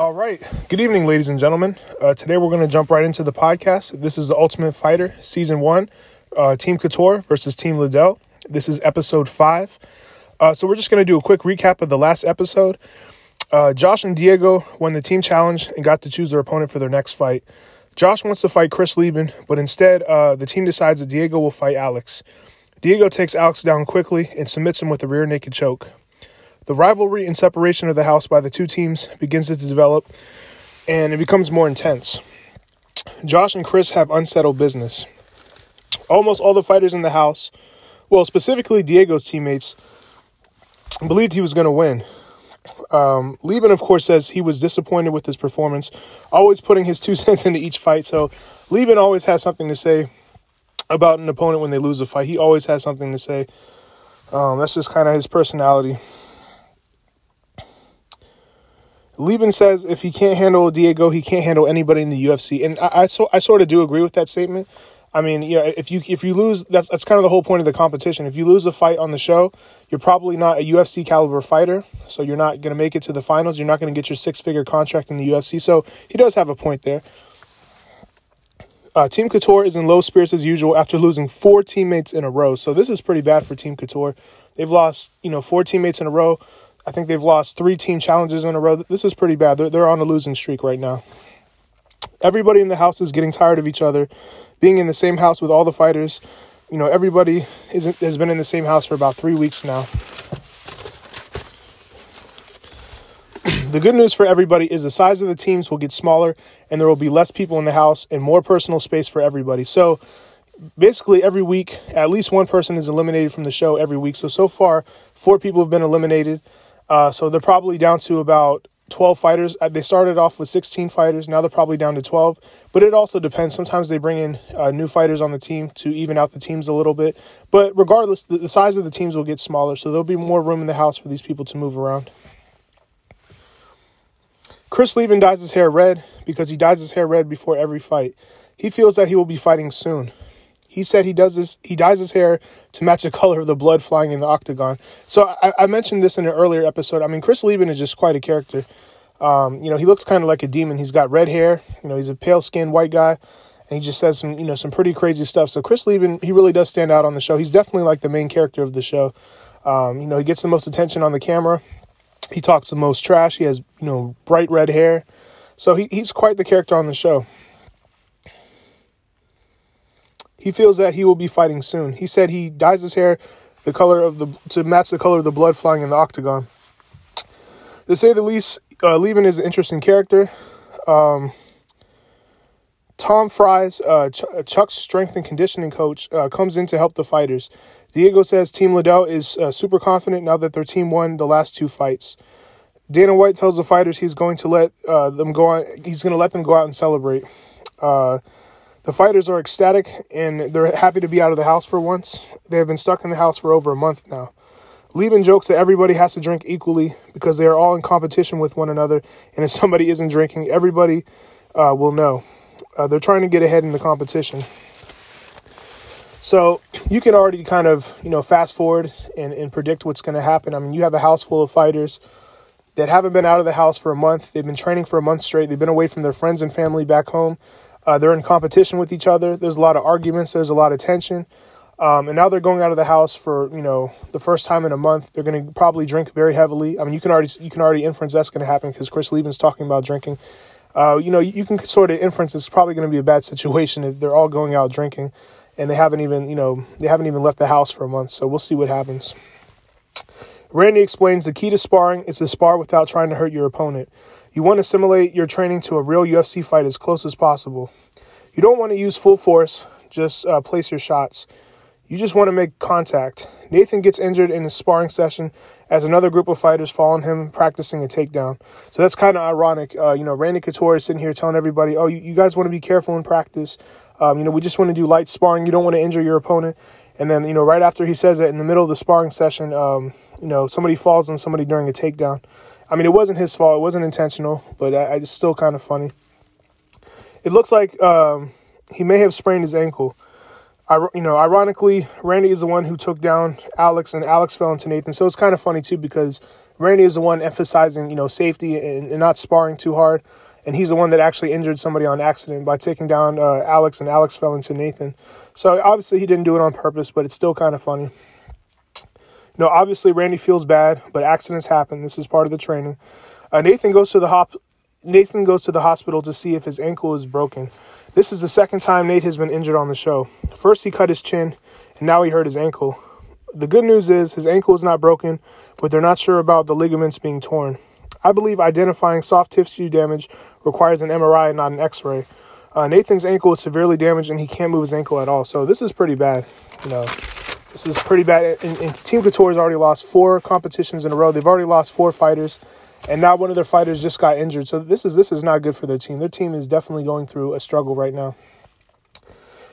All right. Good evening, ladies and gentlemen. Uh, today we're going to jump right into the podcast. This is the Ultimate Fighter Season 1, uh, Team Couture versus Team Liddell. This is episode 5. Uh, so we're just going to do a quick recap of the last episode. Uh, Josh and Diego won the team challenge and got to choose their opponent for their next fight. Josh wants to fight Chris Leben, but instead, uh, the team decides that Diego will fight Alex. Diego takes Alex down quickly and submits him with a rear naked choke. The rivalry and separation of the house by the two teams begins to develop and it becomes more intense. Josh and Chris have unsettled business. Almost all the fighters in the house, well, specifically Diego's teammates, believed he was going to win. Um, Leben, of course, says he was disappointed with his performance, always putting his two cents into each fight. So Leben always has something to say about an opponent when they lose a fight. He always has something to say. Um, that's just kind of his personality. Leben says if he can't handle Diego, he can't handle anybody in the UFC, and I I, so, I sort of do agree with that statement. I mean, yeah, if you if you lose, that's that's kind of the whole point of the competition. If you lose a fight on the show, you're probably not a UFC caliber fighter, so you're not going to make it to the finals. You're not going to get your six figure contract in the UFC. So he does have a point there. Uh, Team Couture is in low spirits as usual after losing four teammates in a row. So this is pretty bad for Team Couture. They've lost, you know, four teammates in a row. I think they've lost three team challenges in a row. This is pretty bad. They're, they're on a losing streak right now. Everybody in the house is getting tired of each other. Being in the same house with all the fighters, you know, everybody is, has been in the same house for about three weeks now. the good news for everybody is the size of the teams will get smaller and there will be less people in the house and more personal space for everybody. So, basically every week at least one person is eliminated from the show every week so so far four people have been eliminated uh, so they're probably down to about 12 fighters. Uh, they started off with 16 fighters. Now they're probably down to 12. But it also depends. Sometimes they bring in uh, new fighters on the team to even out the teams a little bit. But regardless, the, the size of the teams will get smaller. So there'll be more room in the house for these people to move around. Chris Leben dyes his hair red because he dyes his hair red before every fight. He feels that he will be fighting soon. He said he does this. He dyes his hair to match the color of the blood flying in the octagon. So I, I mentioned this in an earlier episode. I mean, Chris Leben is just quite a character. Um, you know, he looks kind of like a demon. He's got red hair. You know, he's a pale skinned white guy, and he just says some you know some pretty crazy stuff. So Chris Leben, he really does stand out on the show. He's definitely like the main character of the show. Um, you know, he gets the most attention on the camera. He talks the most trash. He has you know bright red hair. So he, he's quite the character on the show. He feels that he will be fighting soon. He said he dyes his hair the color of the to match the color of the blood flying in the octagon. To say the least, uh, Leben is an interesting character. Um, Tom Fries, uh, Ch- uh, Chuck's strength and conditioning coach, uh, comes in to help the fighters. Diego says Team Liddell is uh, super confident now that their team won the last two fights. Dana White tells the fighters he's going to let uh, them go on. He's going to let them go out and celebrate. The fighters are ecstatic and they're happy to be out of the house for once. They have been stuck in the house for over a month now. Leben jokes that everybody has to drink equally because they are all in competition with one another, and if somebody isn't drinking, everybody uh, will know. Uh, they're trying to get ahead in the competition. So you can already kind of, you know, fast forward and, and predict what's going to happen. I mean, you have a house full of fighters that haven't been out of the house for a month. They've been training for a month straight. They've been away from their friends and family back home. Uh, they're in competition with each other. There's a lot of arguments. There's a lot of tension. Um, and now they're going out of the house for you know the first time in a month. They're going to probably drink very heavily. I mean, you can already you can already inference that's going to happen because Chris Leben's talking about drinking. Uh, you know, you can sort of inference it's probably going to be a bad situation if they're all going out drinking, and they haven't even you know they haven't even left the house for a month. So we'll see what happens. Randy explains the key to sparring is to spar without trying to hurt your opponent. You want to simulate your training to a real UFC fight as close as possible. You don't want to use full force, just uh, place your shots. You just want to make contact. Nathan gets injured in a sparring session as another group of fighters fall on him practicing a takedown. So that's kind of ironic. Uh, you know, Randy Couture is sitting here telling everybody, oh, you, you guys want to be careful in practice. Um, you know, we just want to do light sparring. You don't want to injure your opponent. And then, you know, right after he says that in the middle of the sparring session, um, you know, somebody falls on somebody during a takedown. I mean, it wasn't his fault. It wasn't intentional, but I, I, it's still kind of funny. It looks like um, he may have sprained his ankle. I, you know, ironically, Randy is the one who took down Alex, and Alex fell into Nathan. So it's kind of funny too because Randy is the one emphasizing, you know, safety and, and not sparring too hard. And he's the one that actually injured somebody on accident by taking down uh, Alex, and Alex fell into Nathan. So obviously he didn't do it on purpose, but it's still kind of funny. Know, obviously Randy feels bad, but accidents happen. This is part of the training. Uh, Nathan goes to the hop. Nathan goes to the hospital to see if his ankle is broken. This is the second time Nate has been injured on the show. First, he cut his chin, and now he hurt his ankle. The good news is his ankle is not broken, but they're not sure about the ligaments being torn. I believe identifying soft tissue damage requires an MRI and not an x ray. Uh, Nathan's ankle is severely damaged and he can't move his ankle at all. So this is pretty bad. You know, this is pretty bad. And, and Team Couture has already lost four competitions in a row. They've already lost four fighters, and now one of their fighters just got injured. So this is this is not good for their team. Their team is definitely going through a struggle right now.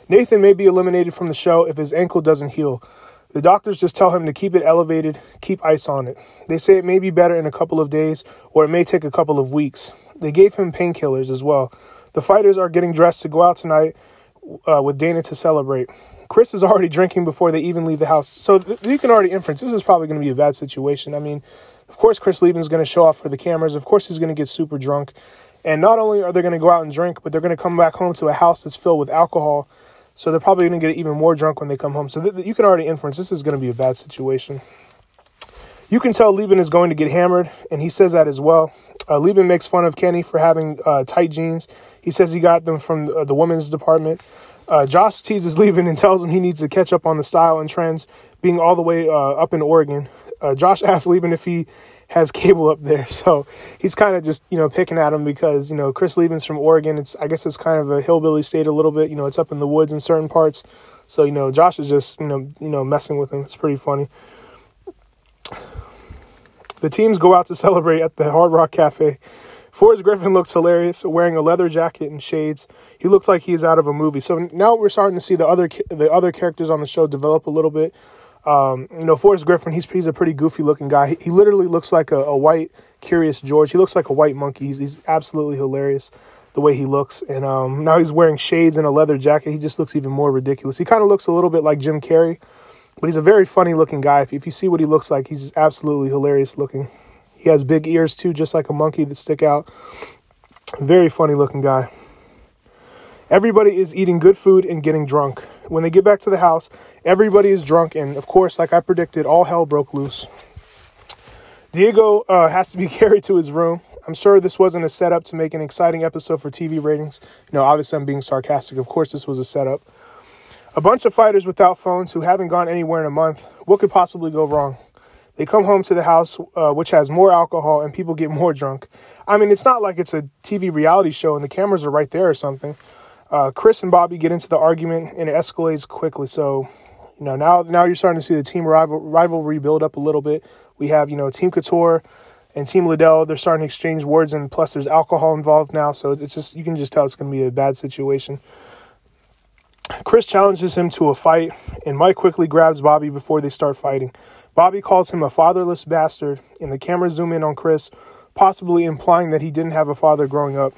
Nathan may be eliminated from the show if his ankle doesn't heal. The doctors just tell him to keep it elevated, keep ice on it. They say it may be better in a couple of days or it may take a couple of weeks. They gave him painkillers as well. The fighters are getting dressed to go out tonight uh, with Dana to celebrate. Chris is already drinking before they even leave the house. So th- you can already inference this is probably going to be a bad situation. I mean, of course, Chris Leben is going to show off for the cameras. Of course, he's going to get super drunk. And not only are they going to go out and drink, but they're going to come back home to a house that's filled with alcohol. So they're probably going to get even more drunk when they come home. So th- you can already inference this is going to be a bad situation. You can tell Leben is going to get hammered, and he says that as well. Uh, Leben makes fun of Kenny for having uh, tight jeans. He says he got them from uh, the women's department. Uh, Josh teases Leben and tells him he needs to catch up on the style and trends, being all the way uh, up in Oregon. Uh, Josh asks Leben if he has cable up there, so he's kind of just you know picking at him because you know Chris Leben's from Oregon. It's I guess it's kind of a hillbilly state a little bit. You know, it's up in the woods in certain parts. So you know, Josh is just you know you know messing with him. It's pretty funny. The teams go out to celebrate at the Hard Rock Cafe. Forrest Griffin looks hilarious, wearing a leather jacket and shades. He looks like he's out of a movie. So now we're starting to see the other the other characters on the show develop a little bit. Um, you know, Forrest Griffin, he's he's a pretty goofy looking guy. He, he literally looks like a, a, white Curious George. He looks like a white monkey. He's, he's absolutely hilarious the way he looks. And um, now he's wearing shades and a leather jacket. He just looks even more ridiculous. He kind of looks a little bit like Jim Carrey, but he's a very funny looking guy. If, if you see what he looks like, he's absolutely hilarious looking. He has big ears too, just like a monkey that stick out. Very funny looking guy. Everybody is eating good food and getting drunk. When they get back to the house, everybody is drunk, and of course, like I predicted, all hell broke loose. Diego uh, has to be carried to his room. I'm sure this wasn't a setup to make an exciting episode for TV ratings. Know, obviously, I'm being sarcastic. Of course, this was a setup. A bunch of fighters without phones who haven't gone anywhere in a month. What could possibly go wrong? They come home to the house, uh, which has more alcohol, and people get more drunk. I mean, it's not like it's a TV reality show and the cameras are right there or something. Uh, Chris and Bobby get into the argument, and it escalates quickly. So, you know, now now you're starting to see the team rival, rivalry build up a little bit. We have, you know, Team Couture and Team Liddell. They're starting to exchange words, and plus there's alcohol involved now. So it's just you can just tell it's going to be a bad situation. Chris challenges him to a fight, and Mike quickly grabs Bobby before they start fighting. Bobby calls him a fatherless bastard, and the cameras zoom in on Chris, possibly implying that he didn't have a father growing up.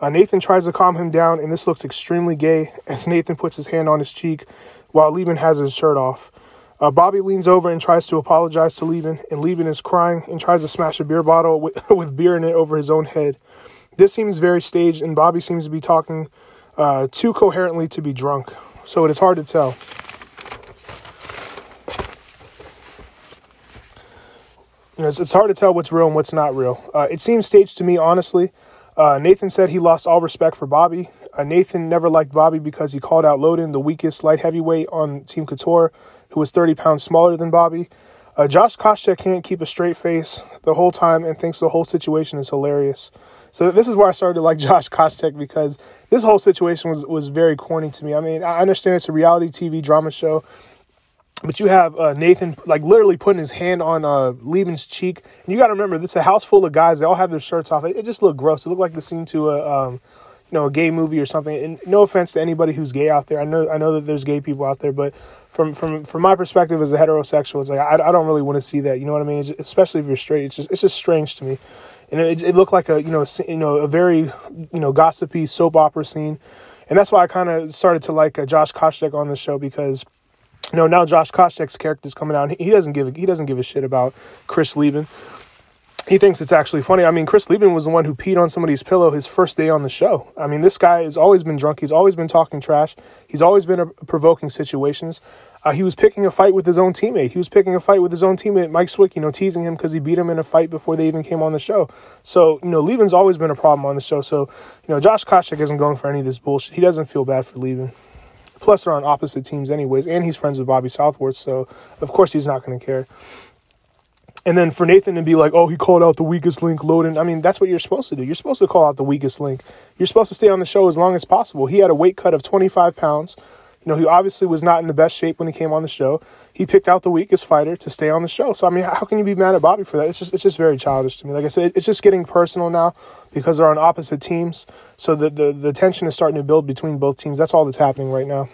Uh, Nathan tries to calm him down, and this looks extremely gay as Nathan puts his hand on his cheek while Leben has his shirt off. Uh, Bobby leans over and tries to apologize to Leben, and Leben is crying and tries to smash a beer bottle with, with beer in it over his own head. This seems very staged, and Bobby seems to be talking uh, too coherently to be drunk, so it is hard to tell. You know, it's, it's hard to tell what's real and what's not real. Uh, it seems staged to me, honestly. Uh, Nathan said he lost all respect for Bobby. Uh, Nathan never liked Bobby because he called out Lodune, the weakest light heavyweight on Team Couture, who was 30 pounds smaller than Bobby. Uh, Josh Koscheck can't keep a straight face the whole time and thinks the whole situation is hilarious. So this is where I started to like Josh Koscheck because this whole situation was was very corny to me. I mean, I understand it's a reality TV drama show, but you have uh, Nathan like literally putting his hand on uh, Leben's cheek, and you got to remember this is a house full of guys. They all have their shirts off. It, it just looked gross. It looked like the scene to a um, you know a gay movie or something. And no offense to anybody who's gay out there. I know I know that there's gay people out there, but from from from my perspective as a heterosexual, it's like I, I don't really want to see that. You know what I mean? It's, especially if you're straight, it's just it's just strange to me and it, it looked like a you know you know a very you know gossipy soap opera scene, and that's why I kind of started to like uh, Josh Koscheck on the show because know now Josh Koscheck's character is coming out. he doesn't give a, he doesn't give a shit about Chris Leben. he thinks it's actually funny. I mean, Chris Leben was the one who peed on somebody's pillow his first day on the show. I mean, this guy has always been drunk. He's always been talking trash. He's always been provoking situations. Uh, he was picking a fight with his own teammate. He was picking a fight with his own teammate, Mike Swick, you know, teasing him because he beat him in a fight before they even came on the show. So, you know, Leben's always been a problem on the show. So, you know, Josh Koscheck isn't going for any of this bullshit. He doesn't feel bad for Leben. Plus, they're on opposite teams anyways, and he's friends with Bobby Southworth, so of course he's not going to care. And then for Nathan to be like, oh, he called out the weakest link, loading. I mean, that's what you're supposed to do. You're supposed to call out the weakest link. You're supposed to stay on the show as long as possible. He had a weight cut of 25 pounds. You know, he obviously was not in the best shape when he came on the show. He picked out the weakest fighter to stay on the show. So I mean, how can you be mad at Bobby for that? It's just it's just very childish to me. Like I said, it's just getting personal now because they're on opposite teams. So the the, the tension is starting to build between both teams. That's all that's happening right now.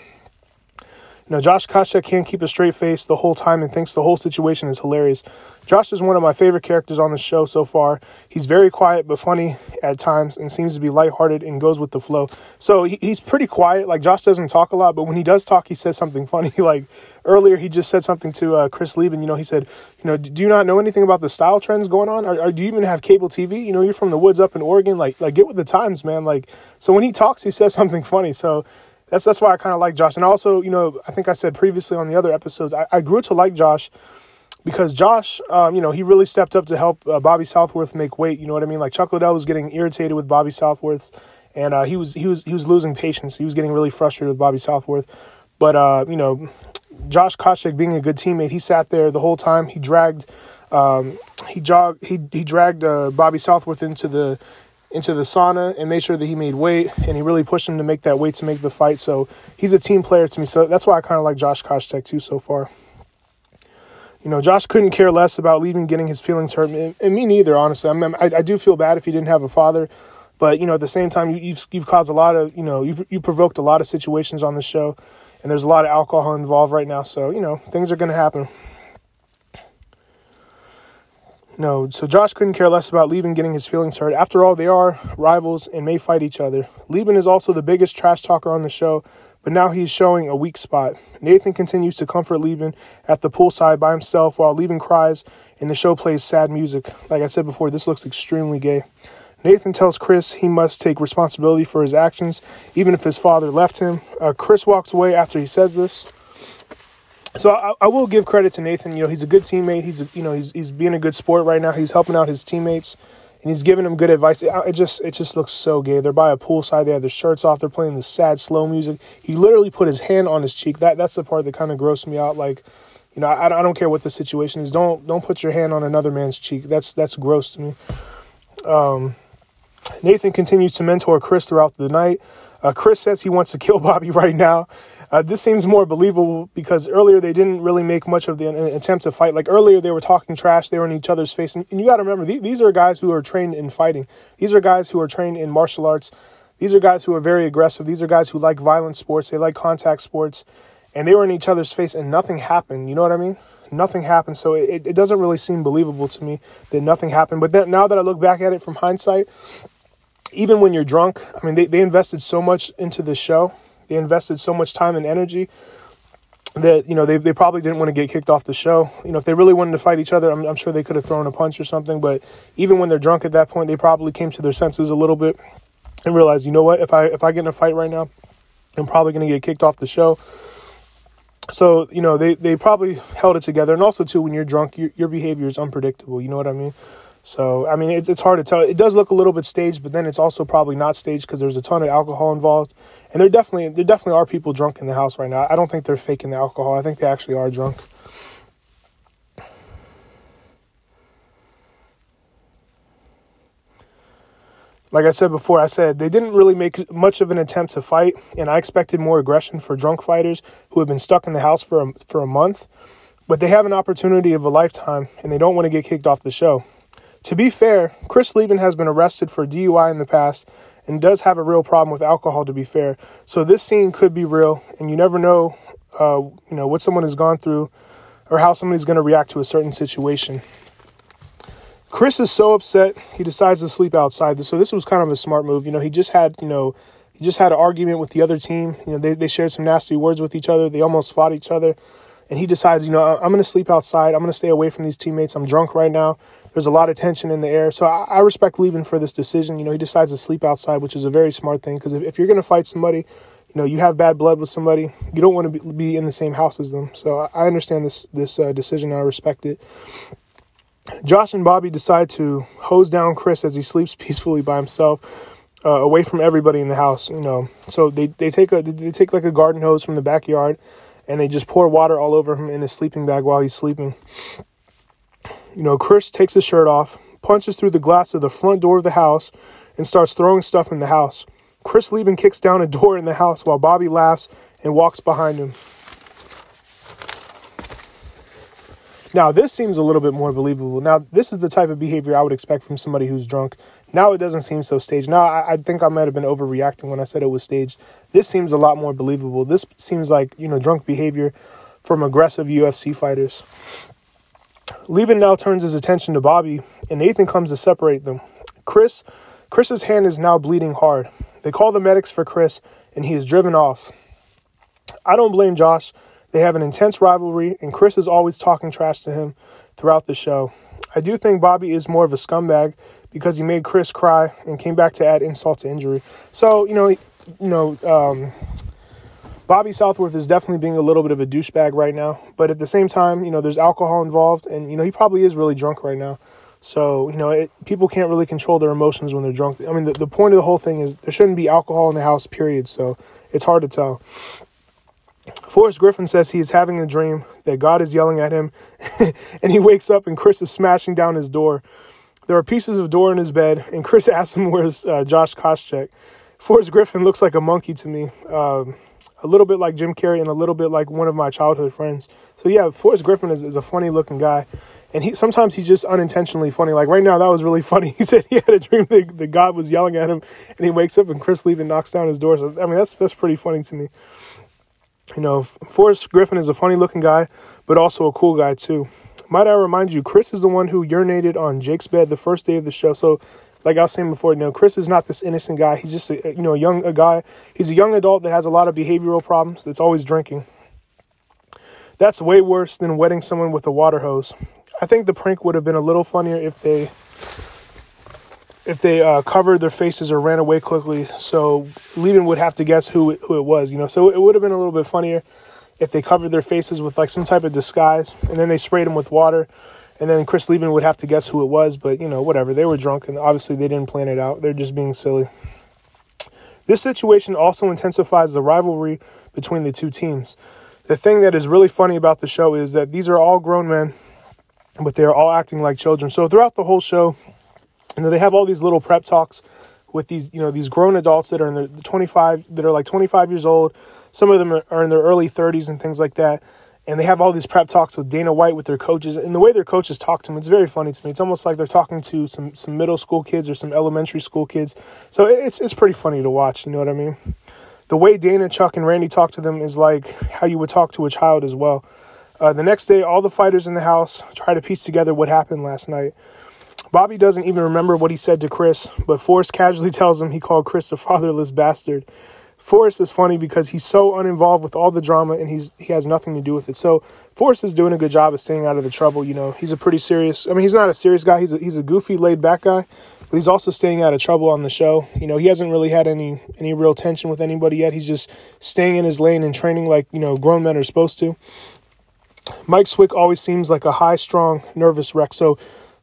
Know, Josh Koscheck can't keep a straight face the whole time and thinks the whole situation is hilarious. Josh is one of my favorite characters on the show so far. He's very quiet but funny at times and seems to be lighthearted and goes with the flow. So he, he's pretty quiet. Like Josh doesn't talk a lot, but when he does talk, he says something funny. like earlier, he just said something to uh, Chris Leben. You know, he said, "You know, do you not know anything about the style trends going on? Or, or do you even have cable TV? You know, you're from the woods up in Oregon. Like, like get with the times, man. Like, so when he talks, he says something funny. So that's that's why I kind of like Josh. And also, you know, I think I said previously on the other episodes, I, I grew to like Josh because Josh, um, you know, he really stepped up to help uh, Bobby Southworth make weight. You know what I mean? Like Chuck Liddell was getting irritated with Bobby Southworth, and uh, he was he was he was losing patience. He was getting really frustrated with Bobby Southworth. But uh, you know, Josh Koscheck being a good teammate, he sat there the whole time. He dragged. Um, he jogged. He he dragged uh, Bobby Southworth into the into the sauna and made sure that he made weight and he really pushed him to make that weight to make the fight. So he's a team player to me. So that's why I kind of like Josh Koscheck too so far. You know, Josh couldn't care less about Leben getting his feelings hurt, and me neither. Honestly, I, mean, I, I do feel bad if he didn't have a father, but you know, at the same time, you, you've you've caused a lot of you know you you provoked a lot of situations on the show, and there's a lot of alcohol involved right now. So you know, things are going to happen. No, so Josh couldn't care less about Leben getting his feelings hurt. After all, they are rivals and may fight each other. Leben is also the biggest trash talker on the show, but now he's showing a weak spot. Nathan continues to comfort Leben at the poolside by himself while Leben cries and the show plays sad music. Like I said before, this looks extremely gay. Nathan tells Chris he must take responsibility for his actions, even if his father left him. Uh, Chris walks away after he says this. So I, I, will give credit to Nathan. You know, he's a good teammate. He's you know he's he's being a good sport right now. He's helping out his teammates, and he's giving them good advice. It, it just it just looks so gay. They're by a poolside. They have their shirts off. They're playing this sad slow music. He literally put his hand on his cheek. That that's the part that kind of grossed me out. Like, you know, I, I don't care what the situation is. Don't don't put your hand on another man's cheek. That's that's gross to me. Um, Nathan continues to mentor Chris throughout the night. Uh, Chris says he wants to kill Bobby right now. Uh, this seems more believable because earlier they didn't really make much of the an attempt to fight. Like earlier, they were talking trash, they were in each other's face. And, and you got to remember, th- these are guys who are trained in fighting, these are guys who are trained in martial arts. These are guys who are very aggressive. These are guys who like violent sports. They like contact sports. And they were in each other's face and nothing happened. You know what I mean? Nothing happened. So it, it doesn't really seem believable to me that nothing happened. But then now that I look back at it from hindsight, even when you're drunk, I mean, they, they invested so much into the show they invested so much time and energy that you know they, they probably didn't want to get kicked off the show. You know, if they really wanted to fight each other, I'm, I'm sure they could have thrown a punch or something. But even when they're drunk at that point, they probably came to their senses a little bit and realized, you know what, if I if I get in a fight right now, I'm probably going to get kicked off the show. So you know they they probably held it together, and also too when you're drunk, your, your behavior is unpredictable. You know what I mean? So I mean, it's it's hard to tell. It does look a little bit staged, but then it's also probably not staged because there's a ton of alcohol involved, and there definitely there definitely are people drunk in the house right now. I don't think they're faking the alcohol. I think they actually are drunk. Like I said before, I said they didn't really make much of an attempt to fight, and I expected more aggression for drunk fighters who have been stuck in the house for a, for a month. But they have an opportunity of a lifetime, and they don't want to get kicked off the show. To be fair, Chris Leben has been arrested for DUI in the past and does have a real problem with alcohol, to be fair. So this scene could be real, and you never know, uh, you know, what someone has gone through or how somebody's going to react to a certain situation. Chris is so upset he decides to sleep outside. So this was kind of a smart move. You know, he just had, you know, he just had an argument with the other team. You know, they, they shared some nasty words with each other. They almost fought each other. And he decides, you know, I'm going to sleep outside. I'm going to stay away from these teammates. I'm drunk right now. There's a lot of tension in the air. So I, I respect Leben for this decision. You know, he decides to sleep outside, which is a very smart thing because if, if you're going to fight somebody, you know, you have bad blood with somebody, you don't want to be, be in the same house as them. So I, I understand this this uh, decision. I respect it. Josh and Bobby decide to hose down Chris as he sleeps peacefully by himself, uh, away from everybody in the house. You know, so they, they take a they take like a garden hose from the backyard, and they just pour water all over him in his sleeping bag while he's sleeping. You know, Chris takes his shirt off, punches through the glass of the front door of the house, and starts throwing stuff in the house. Chris Leben kicks down a door in the house while Bobby laughs and walks behind him. Now, this seems a little bit more believable. Now, this is the type of behavior I would expect from somebody who's drunk. Now, it doesn't seem so staged. Now, I, I, think I might have been overreacting when I said it was staged. This seems a lot more believable. This seems like, you know, drunk behavior from aggressive UFC fighters. Leben now turns his attention to Bobby, and Nathan comes to separate them. Chris, Chris's hand is now bleeding hard. They call the medics for Chris, and he is driven off. I don't blame Josh. They have an intense rivalry, and Chris is always talking trash to him throughout the show. I do think Bobby is more of a scumbag because he made Chris cry and came back to add insult to injury. So you know, you know, um, Bobby Southworth is definitely being a little bit of a douchebag right now. But at the same time, you know, there's alcohol involved, and you know, he probably is really drunk right now. So you know, it, people can't really control their emotions when they're drunk. I mean, the, the point of the whole thing is there shouldn't be alcohol in the house. Period. So it's hard to tell. Forrest Griffin says he is having a dream that God is yelling at him, and he wakes up and Chris is smashing down his door. There are pieces of door in his bed, and Chris asks him where's uh, Josh Koscheck. Forrest Griffin looks like a monkey to me, um, a little bit like Jim Carrey and a little bit like one of my childhood friends. So yeah, Forrest Griffin is, is a funny looking guy, and he sometimes he's just unintentionally funny. Like right now, that was really funny. He said he had a dream that, that God was yelling at him, and he wakes up and Chris Leben knocks down his door. So I mean, that's that's pretty funny to me. You know, Forrest Griffin is a funny looking guy, but also a cool guy too. Might I remind you, Chris is the one who urinated on Jake's bed the first day of the show. So, like I was saying before, you know, Chris is not this innocent guy. He's just a you know young a guy. He's a young adult that has a lot of behavioral problems. That's always drinking. That's way worse than wetting someone with a water hose. I think the prank would have been a little funnier if they if they uh, covered their faces or ran away quickly. So Leben would have to guess who it, who it was, you know. So it would have been a little bit funnier if they covered their faces with like some type of disguise and then they sprayed them with water. And then Chris Leben would have to guess who it was, but you know, whatever. They were drunk and obviously they didn't plan it out. They're just being silly. This situation also intensifies the rivalry between the two teams. The thing that is really funny about the show is that these are all grown men, but they are all acting like children. So throughout the whole show, and they have all these little prep talks with these, you know, these grown adults that are in their 25, that are like 25 years old. Some of them are in their early 30s and things like that. And they have all these prep talks with Dana White with their coaches. And the way their coaches talk to them, it's very funny to me. It's almost like they're talking to some, some middle school kids or some elementary school kids. So it's, it's pretty funny to watch. You know what I mean? The way Dana, Chuck, and Randy talk to them is like how you would talk to a child as well. Uh, the next day, all the fighters in the house try to piece together what happened last night. Bobby doesn't even remember what he said to Chris, but Forrest casually tells him he called Chris a fatherless bastard. Forrest is funny because he's so uninvolved with all the drama and he's he has nothing to do with it. So Forrest is doing a good job of staying out of the trouble. You know, he's a pretty serious. I mean, he's not a serious guy. He's a, he's a goofy, laid back guy, but he's also staying out of trouble on the show. You know, he hasn't really had any any real tension with anybody yet. He's just staying in his lane and training like you know grown men are supposed to. Mike Swick always seems like a high, strong, nervous wreck. So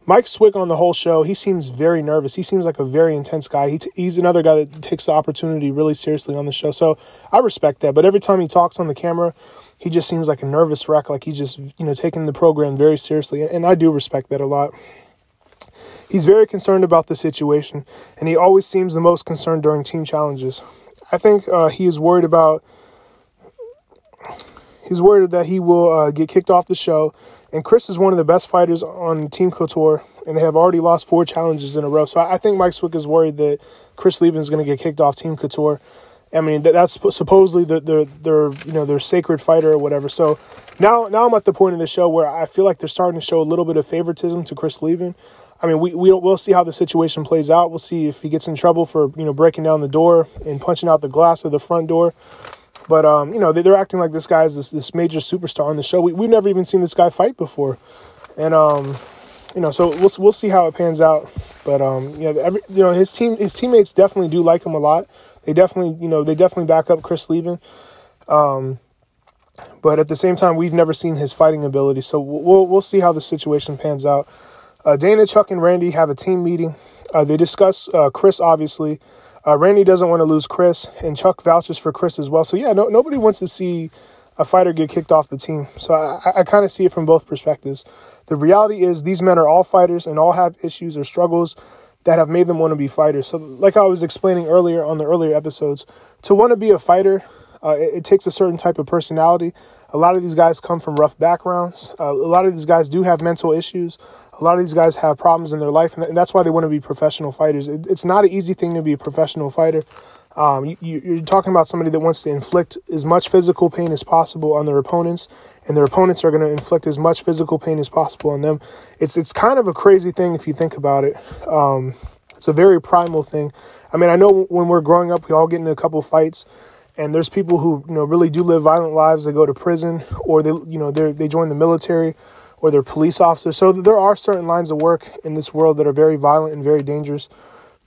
Mike Swick on the whole show, he seems very nervous. He seems like a very intense guy. He t- he's another guy that takes the opportunity really seriously on the show. So I respect that. But every time he talks on the camera, he just seems like a nervous wreck. Like he's just, you know, taking the program very seriously. And I do respect that a lot. He's very concerned about the situation, and he always seems the most concerned during team challenges. I think uh, he is worried about. He's worried that he will uh, get kicked off the show and Chris is one of the best fighters on Team Couture, and they have already lost four challenges in a row. So I think Mike Swick is worried that Chris Leben is going to get kicked off Team Couture. I mean, that's supposedly their, their, their, you know, their sacred fighter or whatever. So now, now I'm at the point in the show where I feel like they're starting to show a little bit of favoritism to Chris Leben. I mean, we, we we'll see how the situation plays out. We'll see if he gets in trouble for you know breaking down the door and punching out the glass of the front door. But um, you know, they, are acting like this guy is this, this major superstar on the show. We, we've never even seen this guy fight before, and um, you know, so we'll we'll see how it pans out. But um, you know, every you know his team his teammates definitely do like him a lot. They definitely you know they definitely back up Chris Leben. Um, but at the same time, we've never seen his fighting ability, so we'll we'll see how the situation pans out. Uh, Dana, Chuck, and Randy have a team meeting. Uh, they discuss uh, Chris, obviously. Uh, Randy doesn't want to lose Chris, and Chuck vouches for Chris as well. So yeah, no, nobody wants to see a fighter get kicked off the team. So I, I kind of see it from both perspectives. The reality is these men are all fighters and all have issues or struggles that have made them want to be fighters. So like I was explaining earlier on the earlier episodes, to want to be a fighter, uh, it, it, takes a certain type of personality. A lot of these guys come from rough backgrounds. Uh, a lot of these guys do have mental issues. A lot of these guys have problems in their life, and that's why they want to be professional fighters. It, it's not an easy thing to be a professional fighter. Um, you, you're talking about somebody that wants to inflict as much physical pain as possible on their opponents, and their opponents are going to inflict as much physical pain as possible on them. It's it's kind of a crazy thing if you think about it. Um, it's a very primal thing. I mean, I know when we're growing up, we all get into a couple fights, and there's people who you know really do live violent lives. They go to prison, or they you know they they join the military, or they're police officers. So there are certain lines of work in this world that are very violent and very dangerous.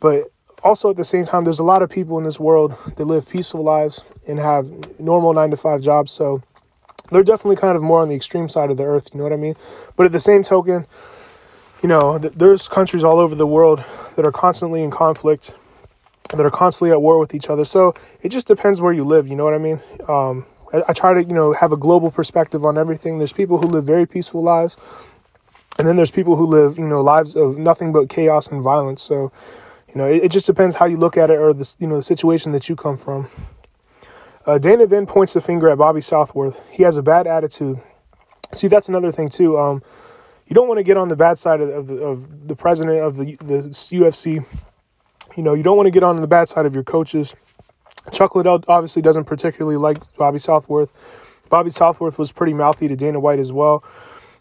But also at the same time, there's a lot of people in this world that live peaceful lives and have normal nine to five jobs. So they're definitely kind of more on the extreme side of the earth. You know what I mean? But at the same token, you know, th- there's countries all over the world that are constantly in conflict, that are constantly at war with each other. So it just depends where you live. You know what I mean? Um, I, I try to, you know, have a global perspective on everything. There's people who live very peaceful lives, and then there's people who live, you know, lives of nothing but chaos and violence. So you know, it, it, just depends how you look at it or the you know the situation that you come from. Uh, Dana then points the finger at Bobby Southworth. He has a bad attitude. See, that's another thing too. Um, you don't want to get on the bad side of, of the, of the president of the the UFC. You know, you don't want to get on the bad side of your coaches. Chuck Liddell obviously doesn't particularly like Bobby Southworth. Bobby Southworth was pretty mouthy to Dana White as well.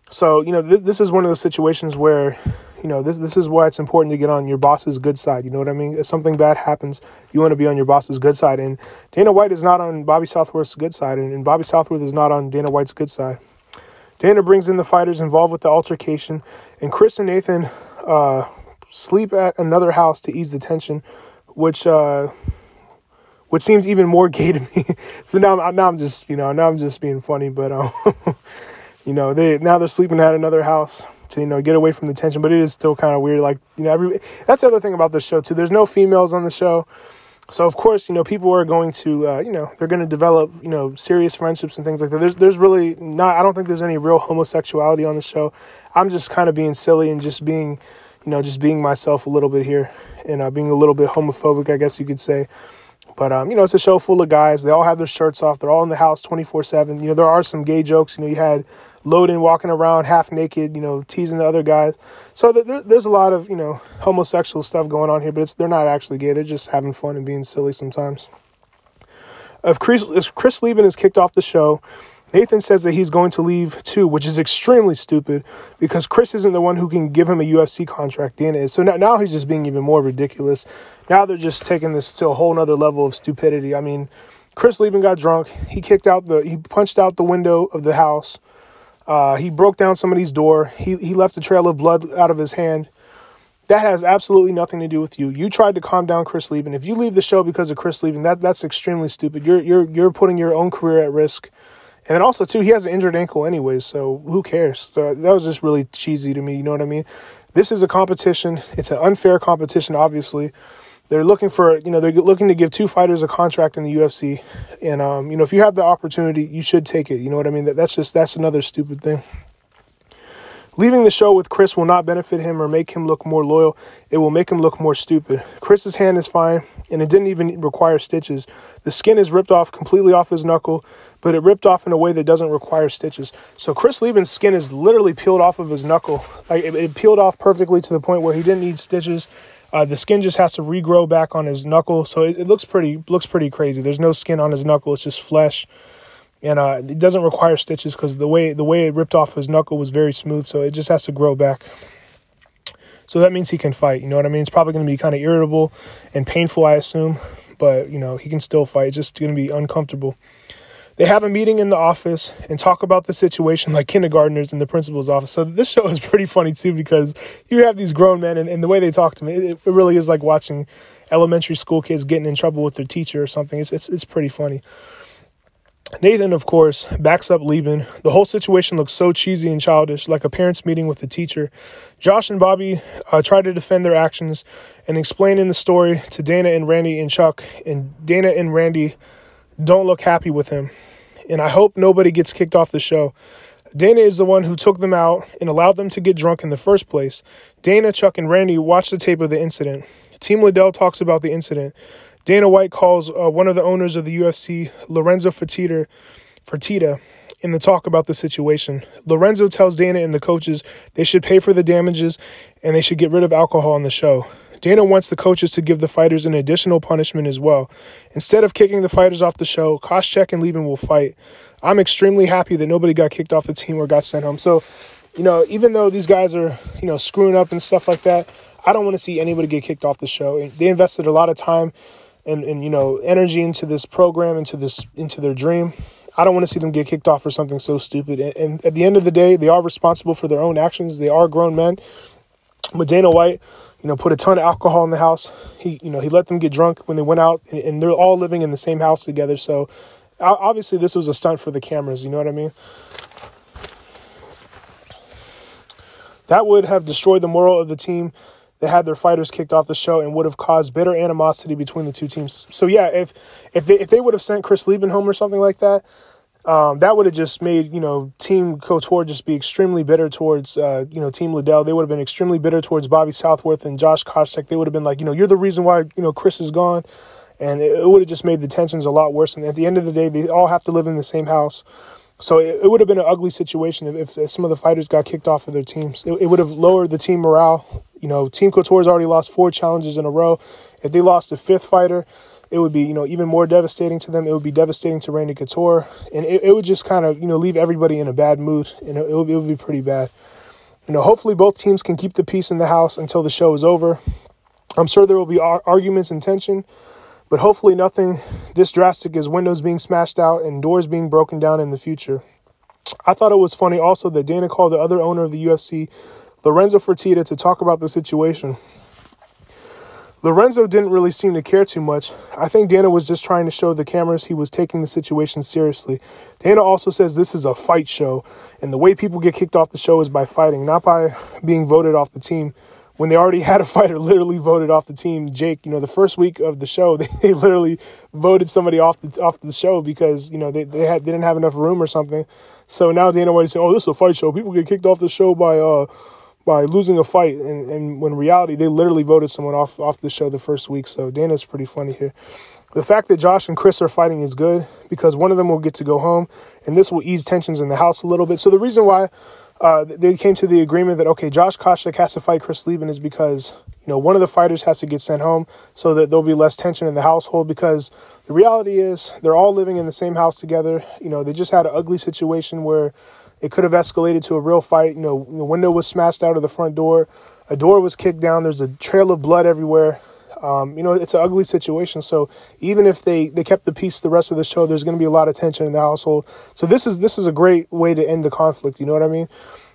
So, you know, th- this is one of those situations where you know, this this is why it's important to get on your boss's good side. You know what I mean? If something bad happens, you want to be on your boss's good side. And Dana White is not on Bobby Southworth's good side, and, and Bobby Southworth is not on Dana White's good side. Dana brings in the fighters involved with the altercation, and Chris and Nathan uh, sleep at another house to ease the tension, which uh, which seems even more gay to me. so now, I'm, now I'm just you know now I'm just being funny, but um, you know they now they're sleeping at another house to you know get away from the tension but it is still kind of weird like you know every that's the other thing about this show too there's no females on the show. So of course you know people are going to uh, you know they're going to develop you know serious friendships and things like that. There's there's really not i don't think there's any real homosexuality on the show. I'm just kind of being silly and just being you know just being myself a little bit here and uh, being a little bit homophobic i guess you could say but um, you know, it's a show full of guys. They all have their shirts off. They're all in the house twenty four seven. You know, there are some gay jokes. You know, you had Lodune walking around half naked, you know, teasing the other guys. So there, there's a lot of you know homosexual stuff going on here, but it's they're not actually gay. They're just having fun and being silly sometimes. If Chris, if Chris Leben is kicked off the show, Nathan says that he's going to leave too, which is extremely stupid because Chris isn't the one who can give him a UFC contract. Dana is. So now, now he's just being even more ridiculous. Now they're just taking this to a whole nother level of stupidity. I mean, Chris Leben got drunk. He kicked out the, he punched out the window of the house. Uh, he broke down somebody's door. He, he left a trail of blood out of his hand. That has absolutely nothing to do with you. You tried to calm down Chris Leben. If you leave the show because of Chris Leben, that that's extremely stupid. You're you're you're putting your own career at risk. And then also too, he has an injured ankle anyways, so who cares? So that was just really cheesy to me. You know what I mean? This is a competition. It's an unfair competition, obviously. They're looking for, you know, they're looking to give two fighters a contract in the UFC, and um, you know, if you have the opportunity, you should take it. You know what I mean? That that's just that's another stupid thing. Leaving the show with Chris will not benefit him or make him look more loyal. It will make him look more stupid. Chris's hand is fine, and it didn't even require stitches. The skin is ripped off completely off his knuckle, but it ripped off in a way that doesn't require stitches. So Chris Leben's skin is literally peeled off of his knuckle. Like it, it peeled off perfectly to the point where he didn't need stitches. Uh, the skin just has to regrow back on his knuckle, so it, it, looks pretty looks pretty crazy. There's no skin on his knuckle; it's just flesh, and uh, it doesn't require stitches because the way the way it ripped off his knuckle was very smooth. So it just has to grow back. So that means he can fight. You know what I mean? It's probably going to be kind of irritable and painful, I assume, but you know he can still fight. It's just going to be uncomfortable. They have a meeting in the office and talk about the situation like kindergartners in the principal's office. So this show is pretty funny too because you have these grown men and, and the way they talk to me, it, it really is like watching elementary school kids getting in trouble with their teacher or something. It's it's, it's pretty funny. Nathan, of course, backs up Leben. The whole situation looks so cheesy and childish, like a parents' meeting with a teacher. Josh and Bobby uh, try to defend their actions and explain in the story to Dana and Randy and Chuck. And Dana and Randy don't look happy with him. And I hope nobody gets kicked off the show. Dana is the one who took them out and allowed them to get drunk in the first place. Dana, Chuck, and Randy watch the tape of the incident. Team Liddell talks about the incident. Dana White calls uh, one of the owners of the UFC, Lorenzo Fertitta, Fertitta, in the talk about the situation. Lorenzo tells Dana and the coaches they should pay for the damages and they should get rid of alcohol on the show. Dana wants the coaches to give the fighters an additional punishment as well. Instead of kicking the fighters off the show, Koscheck and Leben will fight. I'm extremely happy that nobody got kicked off the team or got sent home. So, you know, even though these guys are, you know, screwing up and stuff like that, I don't want to see anybody get kicked off the show. They invested a lot of time and, and you know energy into this program, into this into their dream. I don't want to see them get kicked off for something so stupid. And, and at the end of the day, they are responsible for their own actions. They are grown men. But Dana White, you know, put a ton of alcohol in the house. He, you know, he let them get drunk when they went out, and, and they're all living in the same house together. So obviously, this was a stunt for the cameras. You know what I mean? That would have destroyed the moral of the team that had their fighters kicked off the show and would have caused bitter animosity between the two teams. So yeah, if if they if they would have sent Chris Leben home or something like that, um, that would have just made you know Team Couture just be extremely bitter towards uh, you know Team Liddell. They would have been extremely bitter towards Bobby Southworth and Josh Koscheck. They would have been like, you know, you're the reason why you know Chris is gone, and it, it would have just made the tensions a lot worse. And at the end of the day, they all have to live in the same house. So it, it would have been an ugly situation if, if, some of the fighters got kicked off of their teams. It, it would have lowered the team morale. You know, Team Couture's already lost four challenges in a row. If they lost a fifth fighter, it would be you know even more devastating to them. It would be devastating to Randy Couture, and it, it would just kind of you know leave everybody in a bad mood, and it, it, would, it would be pretty bad. You know, hopefully both teams can keep the peace in the house until the show is over. I'm sure there will be ar- arguments and tension, but hopefully nothing this drastic as windows being smashed out and doors being broken down in the future. I thought it was funny also that Dana called the other owner of the UFC, Lorenzo Fertitta, to talk about the situation. Lorenzo didn't really seem to care too much. I think Dana was just trying to show the cameras he was taking the situation seriously. Dana also says this is a fight show, and the way people get kicked off the show is by fighting, not by being voted off the team when they already had a fighter literally voted off the team. Jake, you know, the first week of the show, they, literally voted somebody off the off the show because you know they they had they didn't have enough room or something. So now Dana White is saying, "Oh, this is a fight show. People get kicked off the show by uh by losing a fight," and and when reality they literally voted someone off off the show the first week. So Dana's pretty funny here. The fact that Josh and Chris are fighting is good because one of them will get to go home, and this will ease tensions in the house a little bit. So the reason why uh, they came to the agreement that okay, Josh Koscheck has to fight Chris Leben is because you know one of the fighters has to get sent home so that there'll be less tension in the household. Because the reality is they're all living in the same house together. You know they just had an ugly situation where it could have escalated to a real fight. You know the window was smashed out of the front door, a door was kicked down. There's a trail of blood everywhere. Um, you know, it's an ugly situation. So even if they, they kept the peace the rest of the show, there's going to be a lot of tension in the household. So this is this is a great way to end the conflict. You know what I mean?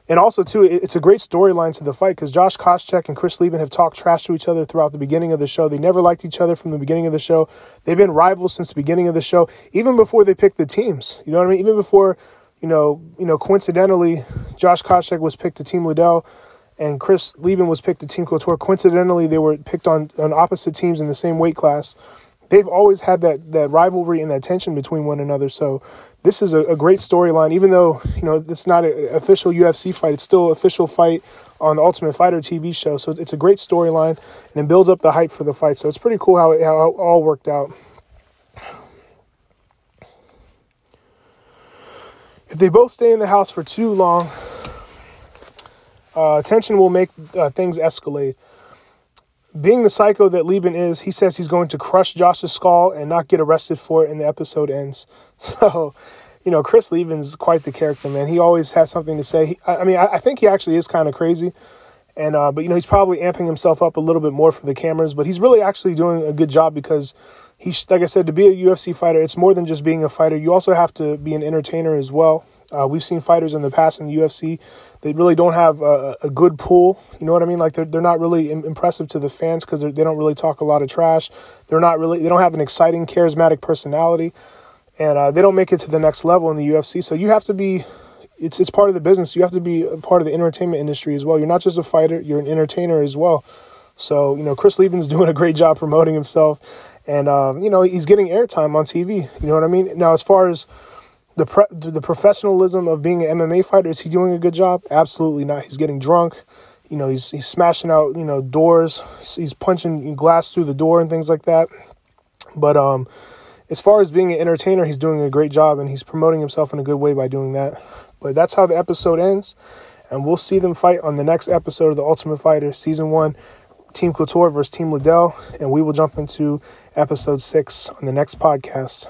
And also too, it's a great storyline to the fight because Josh Koscheck and Chris Leben have talked trash to each other throughout the beginning of the show. They never liked each other from the beginning of the show. They've been rivals since the beginning of the show, even before they picked the teams. You know what I mean? Even before, you know, you know, coincidentally, Josh Koscheck was picked to Team Liddell and Chris Leben was picked to Team Couture. Coincidentally, they were picked on, on opposite teams in the same weight class. They've always had that, that rivalry and that tension between one another. So this is a, a great storyline. Even though you know it's not an official UFC fight, it's still an official fight on the Ultimate Fighter TV show. So it's a great storyline and it builds up the hype for the fight. So it's pretty cool how it, how it all worked out. If they both stay in the house for too long, uh, tension will make uh, things escalate. Being the psycho that Leben is, he says he's going to crush Josh's skull and not get arrested for it, and the episode ends. So, you know, Chris Leben's quite the character, man. He always has something to say. He, I, mean, I, I, think he actually is kind of crazy, and uh, but you know, he's probably amping himself up a little bit more for the cameras. But he's really actually doing a good job because he, like I said, to be a UFC fighter, it's more than just being a fighter. You also have to be an entertainer as well. Uh, we've seen fighters in the past in the UFC they really don't have a, a, good pool. You know what I mean? Like they're they're not really impressive to the fans because they don't really talk a lot of trash. They're not really they don't have an exciting, charismatic personality, and uh, they don't make it to the next level in the UFC. So you have to be. It's it's part of the business. You have to be a part of the entertainment industry as well. You're not just a fighter. You're an entertainer as well. So you know, Chris Leben's doing a great job promoting himself, and um, you know he's getting airtime on TV. You know what I mean? Now, as far as the pre- the professionalism of being an MMA fighter is he doing a good job? Absolutely not. He's getting drunk. You know, he's he's smashing out you know doors. He's punching glass through the door and things like that. But um, as far as being an entertainer, he's doing a great job and he's promoting himself in a good way by doing that. But that's how the episode ends, and we'll see them fight on the next episode of the Ultimate Fighter season one. Team Couture versus Team Liddell, and we will jump into episode six on the next podcast.